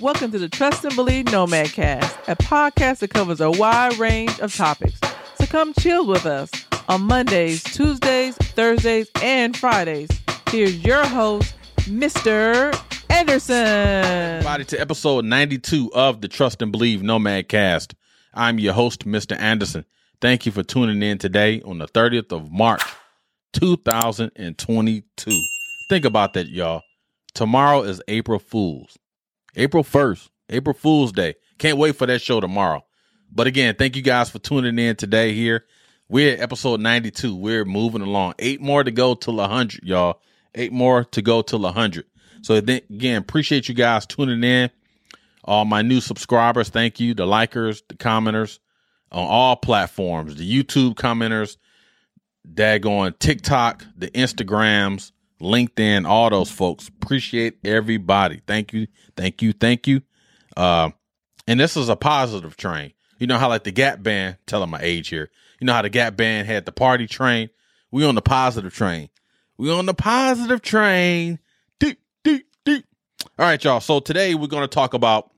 Welcome to the Trust and Believe Nomad Cast, a podcast that covers a wide range of topics. So come chill with us on Mondays, Tuesdays, Thursdays, and Fridays. Here's your host, Mr. Anderson. Everybody to episode 92 of the Trust and Believe Nomad Cast. I'm your host, Mr. Anderson. Thank you for tuning in today on the 30th of March, 2022. Think about that, y'all. Tomorrow is April Fool's. April 1st, April Fool's Day. Can't wait for that show tomorrow. But again, thank you guys for tuning in today here. We're at episode 92. We're moving along. Eight more to go till 100, y'all. Eight more to go till 100. So again, appreciate you guys tuning in. All my new subscribers, thank you. The likers, the commenters on all platforms, the YouTube commenters, daggone TikTok, the Instagrams, LinkedIn, all those folks. Appreciate everybody. Thank you, thank you, thank you. Uh, and this is a positive train. You know how like the Gap Band, telling my age here. You know how the Gap Band had the party train. We on the positive train. We on the positive train. Deep, deep, deep. All right, y'all. So today we're going to talk about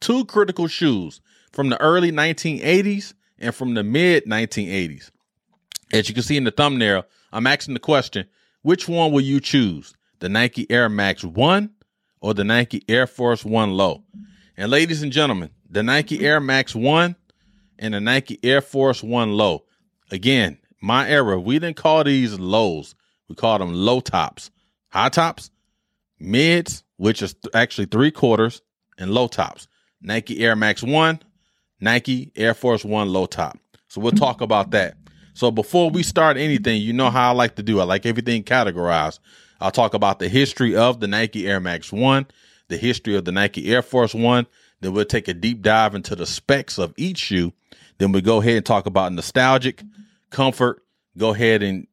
two critical shoes from the early 1980s and from the mid 1980s. As you can see in the thumbnail, I'm asking the question which one will you choose? The Nike Air Max 1 or the Nike Air Force 1 Low? And ladies and gentlemen, the Nike Air Max 1 and the Nike Air Force 1 Low. Again, my era, we didn't call these lows. We called them low tops. High tops, mids, which is th- actually three quarters, and low tops. Nike Air Max 1, Nike Air Force 1 low top. So we'll talk about that. So before we start anything, you know how I like to do. I like everything categorized. I'll talk about the history of the Nike Air Max 1, the history of the Nike Air Force 1. Then we'll take a deep dive into the specs of each shoe. Then we go ahead and talk about nostalgic, comfort, go ahead and,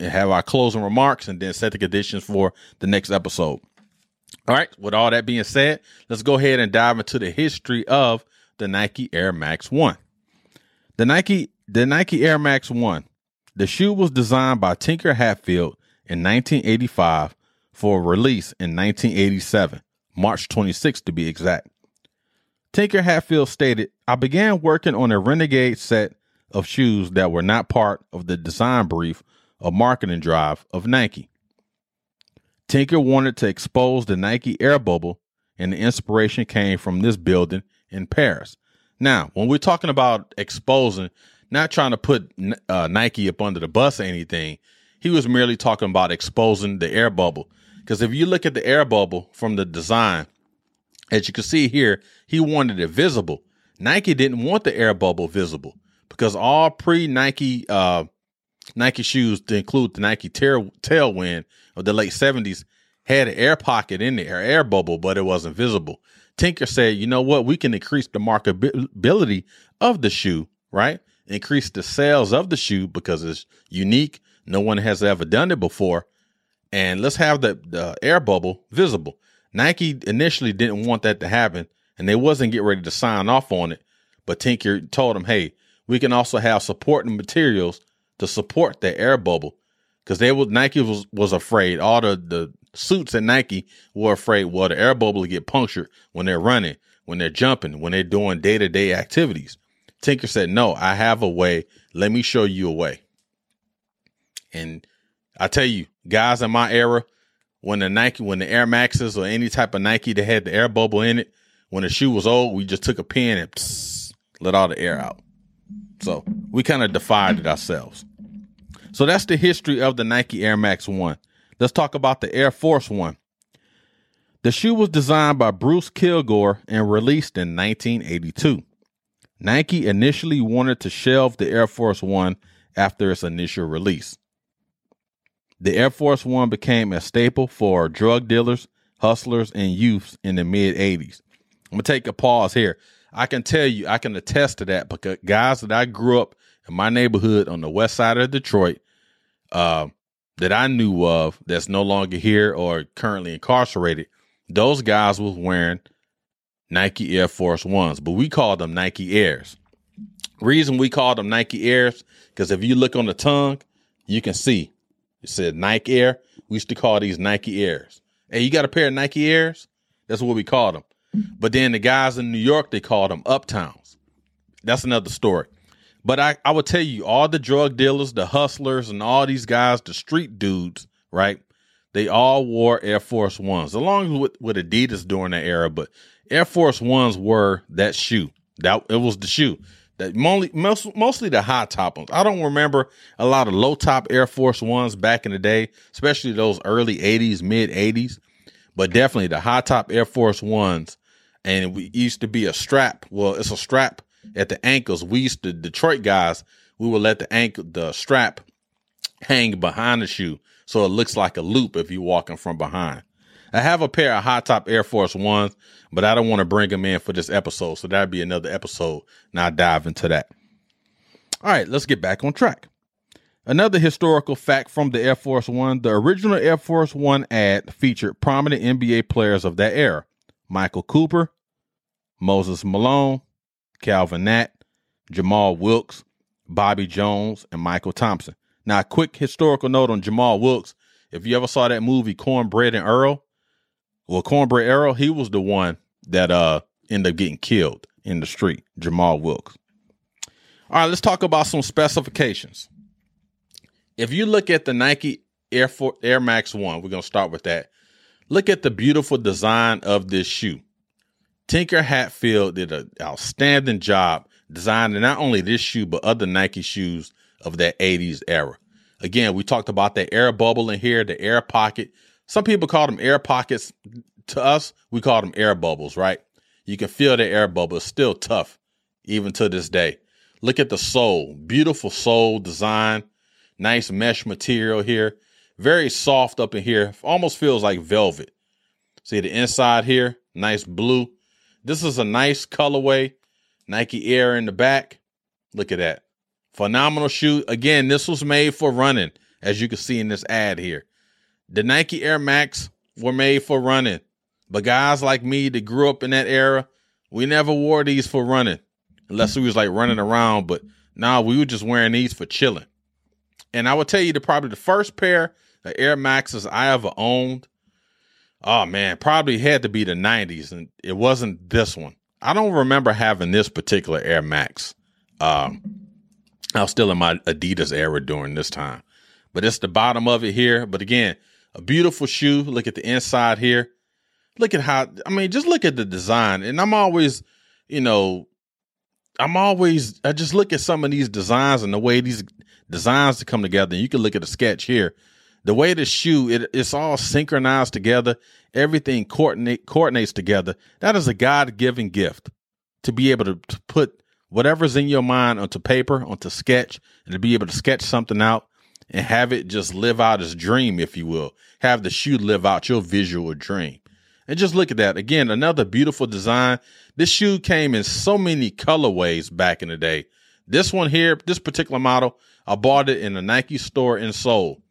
and have our closing remarks and then set the conditions for the next episode. All right, with all that being said, let's go ahead and dive into the history of the Nike Air Max 1. The Nike the Nike Air Max 1. The shoe was designed by Tinker Hatfield in 1985 for release in 1987, March 26 to be exact. Tinker Hatfield stated, I began working on a renegade set of shoes that were not part of the design brief or marketing drive of Nike. Tinker wanted to expose the Nike Air Bubble, and the inspiration came from this building in Paris. Now, when we're talking about exposing, not trying to put uh, Nike up under the bus or anything. He was merely talking about exposing the air bubble. Because if you look at the air bubble from the design, as you can see here, he wanted it visible. Nike didn't want the air bubble visible because all pre Nike uh, Nike shoes, to include the Nike tail, Tailwind of the late 70s, had an air pocket in there, air bubble, but it wasn't visible. Tinker said, you know what? We can increase the marketability of the shoe, right? Increase the sales of the shoe because it's unique. No one has ever done it before. And let's have the, the air bubble visible. Nike initially didn't want that to happen and they wasn't getting ready to sign off on it. But Tinker told them, hey, we can also have supporting materials to support the air bubble. Cause they was Nike was, was afraid. All the, the suits at Nike were afraid, well, the air bubble will get punctured when they're running, when they're jumping, when they're doing day to day activities. Tinker said, No, I have a way. Let me show you a way. And I tell you, guys in my era, when the Nike, when the Air Maxes or any type of Nike that had the air bubble in it, when the shoe was old, we just took a pen and let all the air out. So we kind of defied it ourselves. So that's the history of the Nike Air Max 1. Let's talk about the Air Force 1. The shoe was designed by Bruce Kilgore and released in 1982. Nike initially wanted to shelve the Air Force One after its initial release. The Air Force One became a staple for drug dealers, hustlers, and youths in the mid 80s. I'm going to take a pause here. I can tell you, I can attest to that because guys that I grew up in my neighborhood on the west side of Detroit, uh, that I knew of that's no longer here or currently incarcerated, those guys was wearing Nike Air Force Ones, but we call them Nike Airs. Reason we call them Nike Airs, because if you look on the tongue, you can see it said Nike Air. We used to call these Nike Airs. Hey, you got a pair of Nike Airs? That's what we called them. But then the guys in New York, they called them uptowns. That's another story. But I, I would tell you, all the drug dealers, the hustlers, and all these guys, the street dudes, right? They all wore Air Force Ones, along with, with Adidas during that era. But Air Force Ones were that shoe. That it was the shoe. That mostly, most, mostly the high top ones. I don't remember a lot of low top Air Force Ones back in the day, especially those early 80s, mid 80s. But definitely the high top Air Force Ones. And we used to be a strap. Well, it's a strap at the ankles. We used to Detroit guys, we would let the ankle the strap hang behind the shoe so it looks like a loop if you're walking from behind. I have a pair of high top Air Force Ones, but I don't want to bring them in for this episode. So that'd be another episode. Now dive into that. All right, let's get back on track. Another historical fact from the Air Force One the original Air Force One ad featured prominent NBA players of that era Michael Cooper, Moses Malone, Calvin Natt, Jamaal Wilkes, Bobby Jones, and Mychal Thompson. Now, a quick historical note on Jamaal Wilkes. If you ever saw that movie Cornbread and Earl, well, Cornbread Earl, he was the one that uh ended up getting killed in the street, Jamaal Wilkes. All right, let's talk about some specifications. If you look at the Nike Air Force Air Max 1, we're going to start with that. Look at the beautiful design of this shoe. Tinker Hatfield did an outstanding job designing not only this shoe, but other Nike shoes of that 80s era. Again, we talked about the air bubble in here, the air pocket. Some people call them air pockets. To us, we call them air bubbles, right? You can feel the air bubble. It's still tough, even to this day. Look at the sole. Beautiful sole design. Nice mesh material here. Very soft up in here. Almost feels like velvet. See the inside here? Nice blue. This is a nice colorway. Nike Air in the back. Look at that. Phenomenal shoe. Again, this was made for running, as you can see in this ad here. The Nike Air Max were made for running. But guys like me that grew up in that era, we never wore these for running. Unless we was like running around. But nah, we were just wearing these for chilling. And I will tell you the probably the first pair of Air Maxes I ever owned. Oh man, probably had to be the 90s, and it wasn't this one. I don't remember having this particular Air Max. Um, I was still in my Adidas era during this time, but it's the bottom of it here. But again, a beautiful shoe. Look at the inside here. Look at how, I mean, just look at the design. And I'm always, you know, I'm always, I just look at some of these designs and the way these designs to come together. And you can look at the sketch here. The way the shoe, it, it's all synchronized together. Everything coordinate, coordinates together. That is a God given gift to be able to, to put whatever's in your mind onto paper, onto sketch, and to be able to sketch something out and have it just live out as dream, if you will. Have the shoe live out your visual dream. And just look at that. Again, another beautiful design. This shoe came in so many colorways back in the day. This one here, this particular model, I bought it in a Nike store in Seoul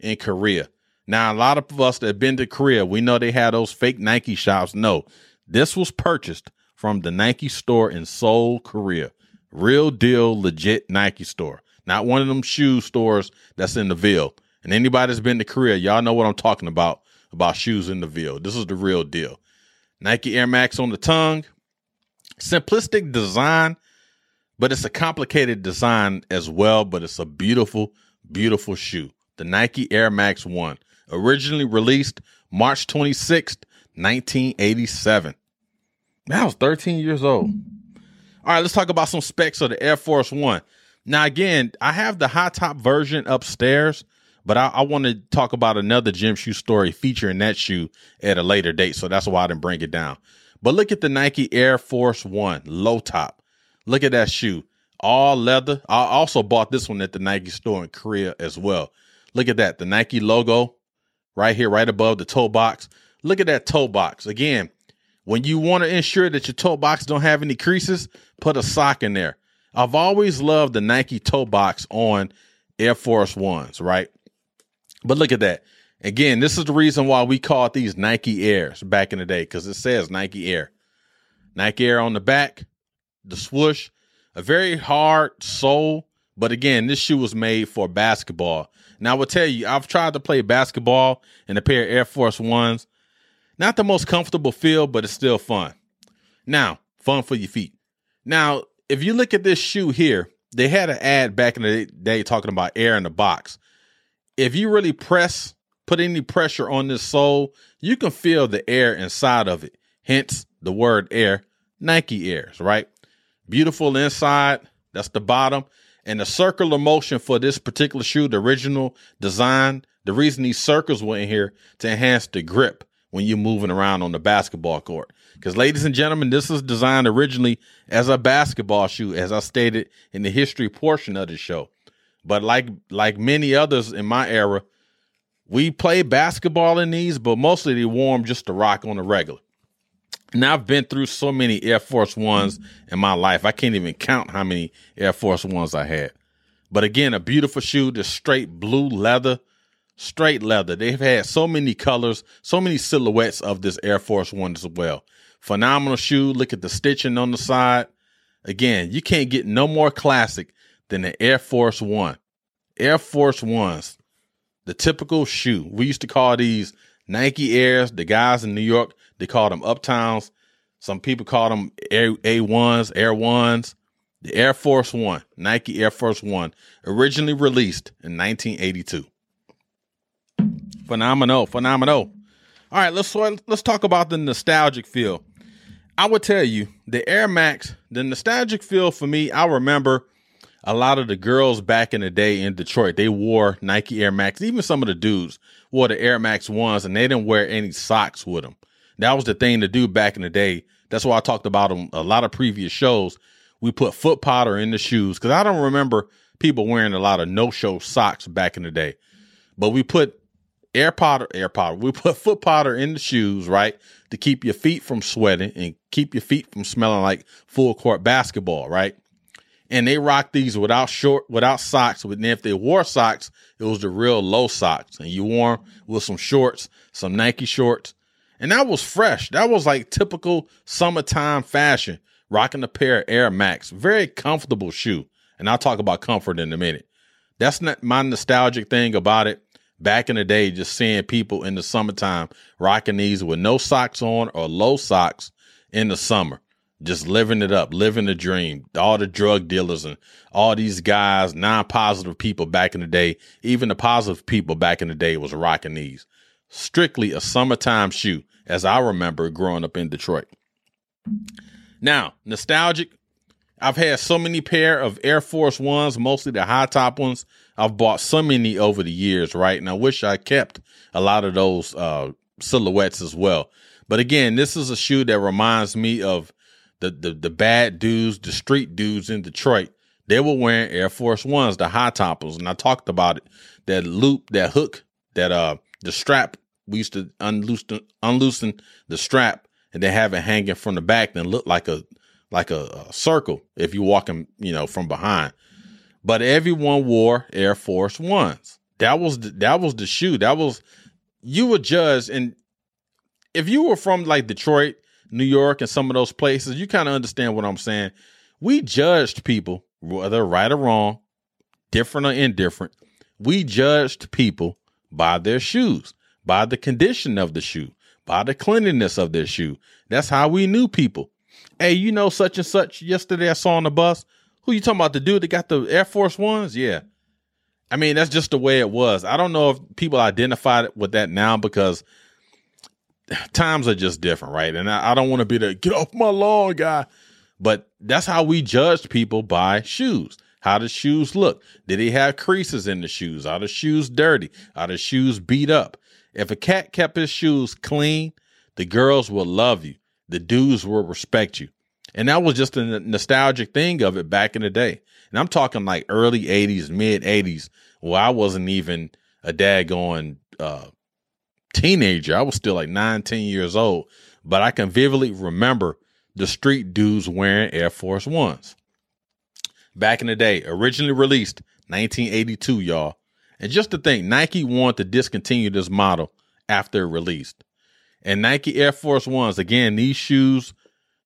in Korea. Now, a lot of us that have been to Korea, we know they had those fake Nike shops. No, this was purchased from the Nike store in Seoul, Korea. Real deal, legit Nike store. Not one of them shoe stores that's in the Ville. And anybody that's been to Korea, y'all know what I'm talking about about shoes in the Ville. This is the real deal. Nike Air Max on the tongue. Simplistic design, but it's a complicated design as well, but it's a beautiful, beautiful shoe. The Nike Air Max 1, originally released March 26th, 1987. I was 13 years old. All right, let's talk about some specs of the Air Force One. Now, again, I have the high top version upstairs, but I, I want to talk about another gym shoe story featuring that shoe at a later date. So that's why I didn't bring it down. But look at the Nike Air Force One low top. Look at that shoe. All leather. I also bought this one at the Nike store in Korea as well. Look at that. The Nike logo right here, right above the toe box. Look at that toe box. Again, when you want to ensure that your toe box don't have any creases, put a sock in there. I've always loved the Nike toe box on Air Force Ones, right? But look at that. Again, this is the reason why we called these Nike Airs back in the day because it says Nike Air. Nike Air on the back, the swoosh, a very hard sole. But again, this shoe was made for basketball. Now, I will tell you, I've tried to play basketball in a pair of Air Force Ones not the most comfortable feel, but it's still fun. Now, fun for your feet. Now, if you look at this shoe here, they had an ad back in the day talking about air in the box. If you really press, put any pressure on this sole, you can feel the air inside of it. Hence the word air, Nike Airs, right? Beautiful inside. That's the bottom. And the circular motion for this particular shoe, the original design, the reason these circles were in here to enhance the grip when you're moving around on the basketball court. Because, ladies and gentlemen, this was designed originally as a basketball shoe, as I stated in the history portion of the show. But like like many others in my era, we played basketball in these, but mostly they wore them just to rock on the regular. Now I've been through so many Air Force Ones in my life. I can't even count how many Air Force Ones I had. But again, a beautiful shoe, the straight blue leather, straight leather. They've had so many colors, so many silhouettes of this Air Force One as well. Phenomenal shoe. Look at the stitching on the side. Again, you can't get no more classic than the Air Force One. Air Force Ones, the typical shoe. We used to call these Nike Airs. The guys in New York, they called them Uptowns. Some people call them Air A1s, Air Ones. The Air Force One, Nike Air Force One, originally released in 1982. Phenomenal, phenomenal. All right, let's let's talk about the nostalgic feel. I would tell you the Air Max, the nostalgic feel for me. I remember a lot of the girls back in the day in Detroit. They wore Nike Air Max. Even some of the dudes wore the Air Max ones, and they didn't wear any socks with them. That was the thing to do back in the day. That's why I talked about them a lot of previous shows. We put foot powder in the shoes because I don't remember people wearing a lot of no show socks back in the day. But we put air powder, air powder. We put foot powder in the shoes, right, to keep your feet from sweating and keep your feet from smelling like full court basketball, right? And they rocked these without short, without socks. But then if they wore socks, it was the real low socks, and you wore them with some shorts, some Nike shorts, and that was fresh. That was like typical summertime fashion. Rocking a pair of Air Max, very comfortable shoe. And I'll talk about comfort in a minute. That's not my nostalgic thing about it back in the day, just seeing people in the summertime rocking these with no socks on or low socks in the summer, just living it up, living the dream. All the drug dealers and all these guys, non positive people back in the day, even the positive people back in the day was rocking these. Strictly a summertime shoe, as I remember growing up in Detroit. Now, nostalgic. I've had so many pair of Air Force Ones, mostly the high top ones I've bought so many over the years, right? And I wish I kept a lot of those uh, silhouettes as well. But again, this is a shoe that reminds me of the, the the bad dudes, the street dudes in Detroit. They were wearing Air Force Ones, the high toppers, and I talked about it. That loop, that hook, that uh, the strap. We used to unloosen unloosen the strap and then have it hanging from the back and look like a like a, a circle if you're walking, you know, from behind but everyone wore Air Force Ones. That was the, that was the shoe. That was you were judged, and if you were from like Detroit, New York, and some of those places, you kind of understand what I'm saying. We judged people, whether right or wrong, different or indifferent. We judged people by their shoes, by the condition of the shoe, by the cleanliness of their shoe. That's how we knew people. Hey, you know such and such yesterday I saw on the bus. Who you talking about? The dude that got the Air Force Ones? Yeah. I mean, that's just the way it was. I don't know if people identify with that now because times are just different, right? And I, I don't want to be the get off my lawn guy, but that's how we judged people by shoes. How the shoes look? Did he have creases in the shoes? Are the shoes dirty? Are the shoes beat up? If a cat kept his shoes clean, the girls will love you. The dudes will respect you. And that was just a nostalgic thing of it back in the day. And I'm talking like early 80s, mid 80s, where I wasn't even a daggone uh, teenager. I was still like 19 years old. But I can vividly remember the street dudes wearing Air Force Ones. Back in the day, originally released 1982, y'all. And just to think, Nike wanted to discontinue this model after it released. And Nike Air Force Ones, again, these shoes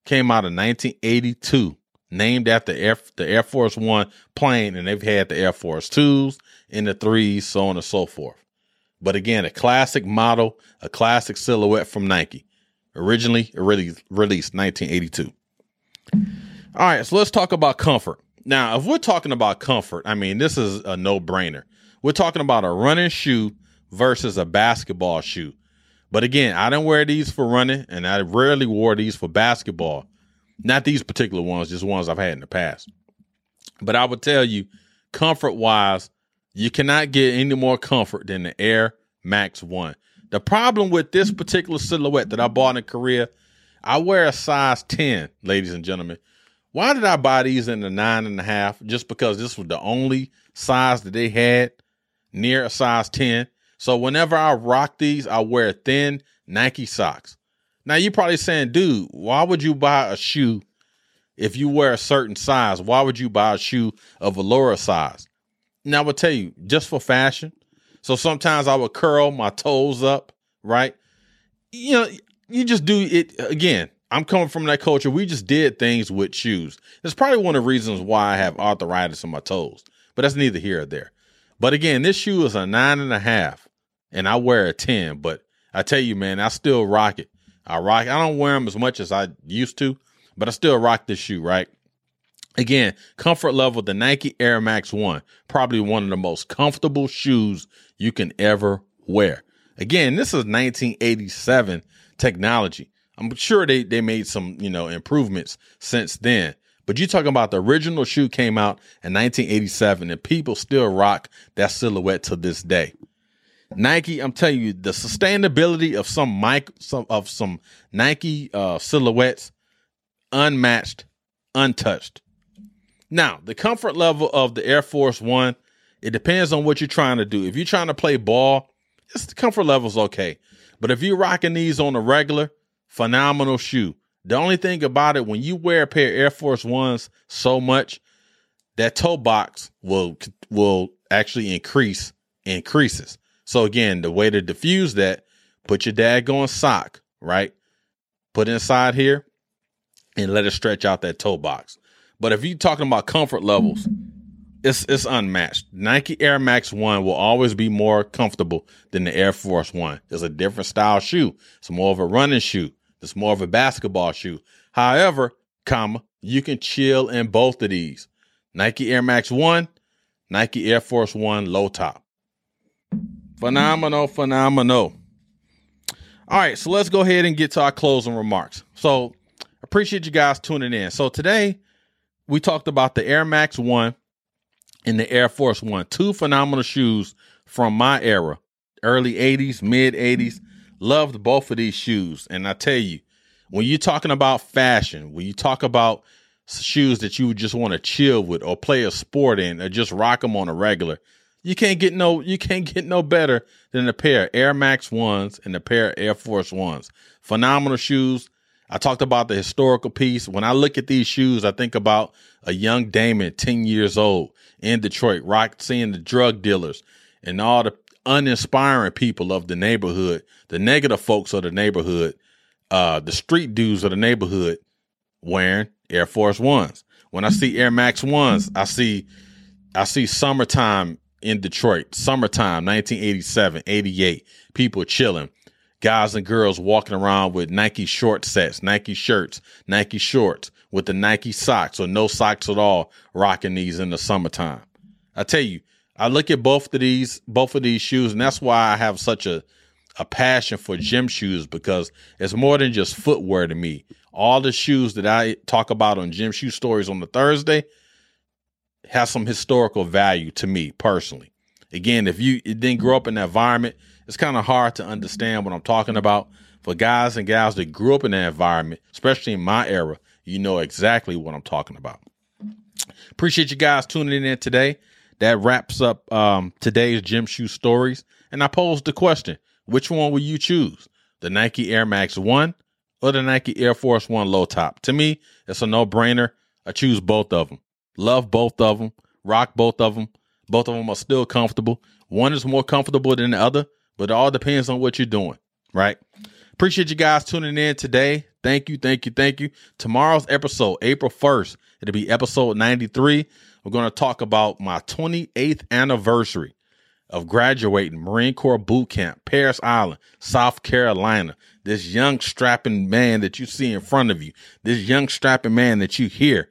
came out in 1982, named after Air, the Air Force One plane, and they've had the Air Force Twos and the threes, so on and so forth. But again, a classic model, a classic silhouette from Nike. originally really released 1982. All right, so let's talk about comfort. Now, if we're talking about comfort, I mean, this is a no brainer. We're talking about a running shoe versus a basketball shoe. But again, I don't wear these for running, and I rarely wore these for basketball. Not these particular ones, just ones I've had in the past. But I would tell you, comfort wise, you cannot get any more comfort than the Air Max 1. The problem with this particular silhouette that I bought in Korea, I wear a size 10, ladies and gentlemen. Why did I buy these in the nine and a half? Just because this was the only size that they had near a size 10. So whenever I rock these, I wear thin Nike socks. Now you're probably saying, dude, why would you buy a shoe if you wear a certain size? Why would you buy a shoe of a lower size? Now I will tell you, just for fashion. So sometimes I would curl my toes up, right? You know, you just do it again. I'm coming from that culture. We just did things with shoes. It's probably one of the reasons why I have arthritis in my toes, but that's neither here or there. But again, this shoe is a nine and a half, and I wear a 10. But I tell you, man, I still rock it. I rock. I don't wear them as much as I used to, but I still rock this shoe, right? Again, comfort level, the Nike Air Max 1, probably one of the most comfortable shoes you can ever wear. Again, this is 1987 technology. I'm sure they, they made some, you know, improvements since then. But you're talking about the original shoe came out in 1987 and people still rock that silhouette to this day. Nike, I'm telling you, the sustainability of some mic some of some Nike uh, silhouettes, unmatched, untouched. Now, the comfort level of the Air Force One, it depends on what you're trying to do. If you're trying to play ball, it's the comfort level's okay. But if you're rocking these on a regular, phenomenal shoe. The only thing about it, when you wear a pair of Air Force Ones so much, that toe box will will actually increase increases. So again, the way to diffuse that, put your daggone sock, right? Put inside here and let it stretch out that toe box. But if you're talking about comfort levels, it's it's unmatched. Nike Air Max One will always be more comfortable than the Air Force One. It's a different style shoe. It's more of a running shoe. It's more of a basketball shoe. However, comma, you can chill in both of these. Nike Air Max One, Nike Air Force One low top. Phenomenal, phenomenal. All right, so let's go ahead and get to our closing remarks. So appreciate you guys tuning in. So today we talked about the Air Max One and the Air Force One, two phenomenal shoes from my era, early 80s, mid 80s. Loved both of these shoes. And I tell you, when you're talking about fashion, when you talk about shoes that you just want to chill with or play a sport in or just rock them on a regular, you can't get no you can't get no better than a pair of Air Max ones and a pair of Air Force ones. Phenomenal shoes. I talked about the historical piece. When I look at these shoes, I think about a young Damon, 10 years old in Detroit, rock, seeing the drug dealers and all the uninspiring people of the neighborhood, the negative folks of the neighborhood, uh, the street dudes of the neighborhood wearing Air Force Ones. When I see Air Max Ones, I see I see summertime in Detroit, summertime, 1987, 88, people chilling guys and girls walking around with Nike short sets, Nike shirts, Nike shorts with the Nike socks or no socks at all, rocking these in the summertime. I tell you, I look at both of these, both of these shoes, and that's why I have such a a passion for gym shoes because it's more than just footwear to me. All the shoes that I talk about on gym shoe stories on the Thursday have some historical value to me personally. Again, if you didn't grow up in that environment, it's kind of hard to understand what I'm talking about. For guys and gals that grew up in that environment, especially in my era, you know exactly what I'm talking about. Appreciate you guys tuning in today. That wraps up um, today's gym shoe stories. And I posed the question which one will you choose? The Nike Air Max 1 or the Nike Air Force 1 low top? To me, it's a no brainer. I choose both of them. Love both of them. Rock both of them. Both of them are still comfortable. One is more comfortable than the other, but it all depends on what you're doing, right? Appreciate you guys tuning in today. Thank you, thank you, thank you. Tomorrow's episode, April 1st, it'll be episode 93. We're going to talk about my 28th anniversary of graduating Marine Corps boot camp, Parris Island, South Carolina. this young strapping man that you see in front of you, this young strapping man that you hear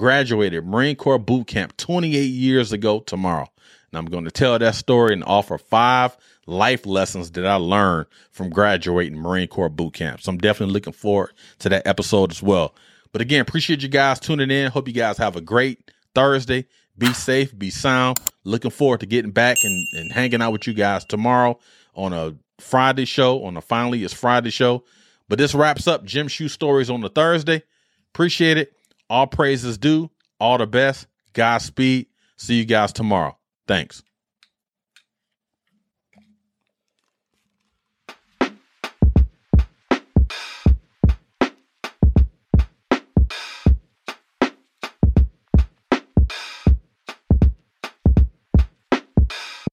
graduated Marine Corps boot camp 28 years ago tomorrow. And I'm going to tell that story and offer five life lessons that I learned from graduating Marine Corps boot camp. So I'm definitely looking forward to that episode as well. But again, appreciate you guys tuning in. Hope you guys have a great Thursday. Be safe, be sound. Looking forward to getting back and, and hanging out with you guys tomorrow on a Friday show, on a Finally It's Friday show. But this wraps up Gym Shoe Stories on the Thursday. Appreciate it. All praises due. All the best. Godspeed. See you guys tomorrow. Thanks.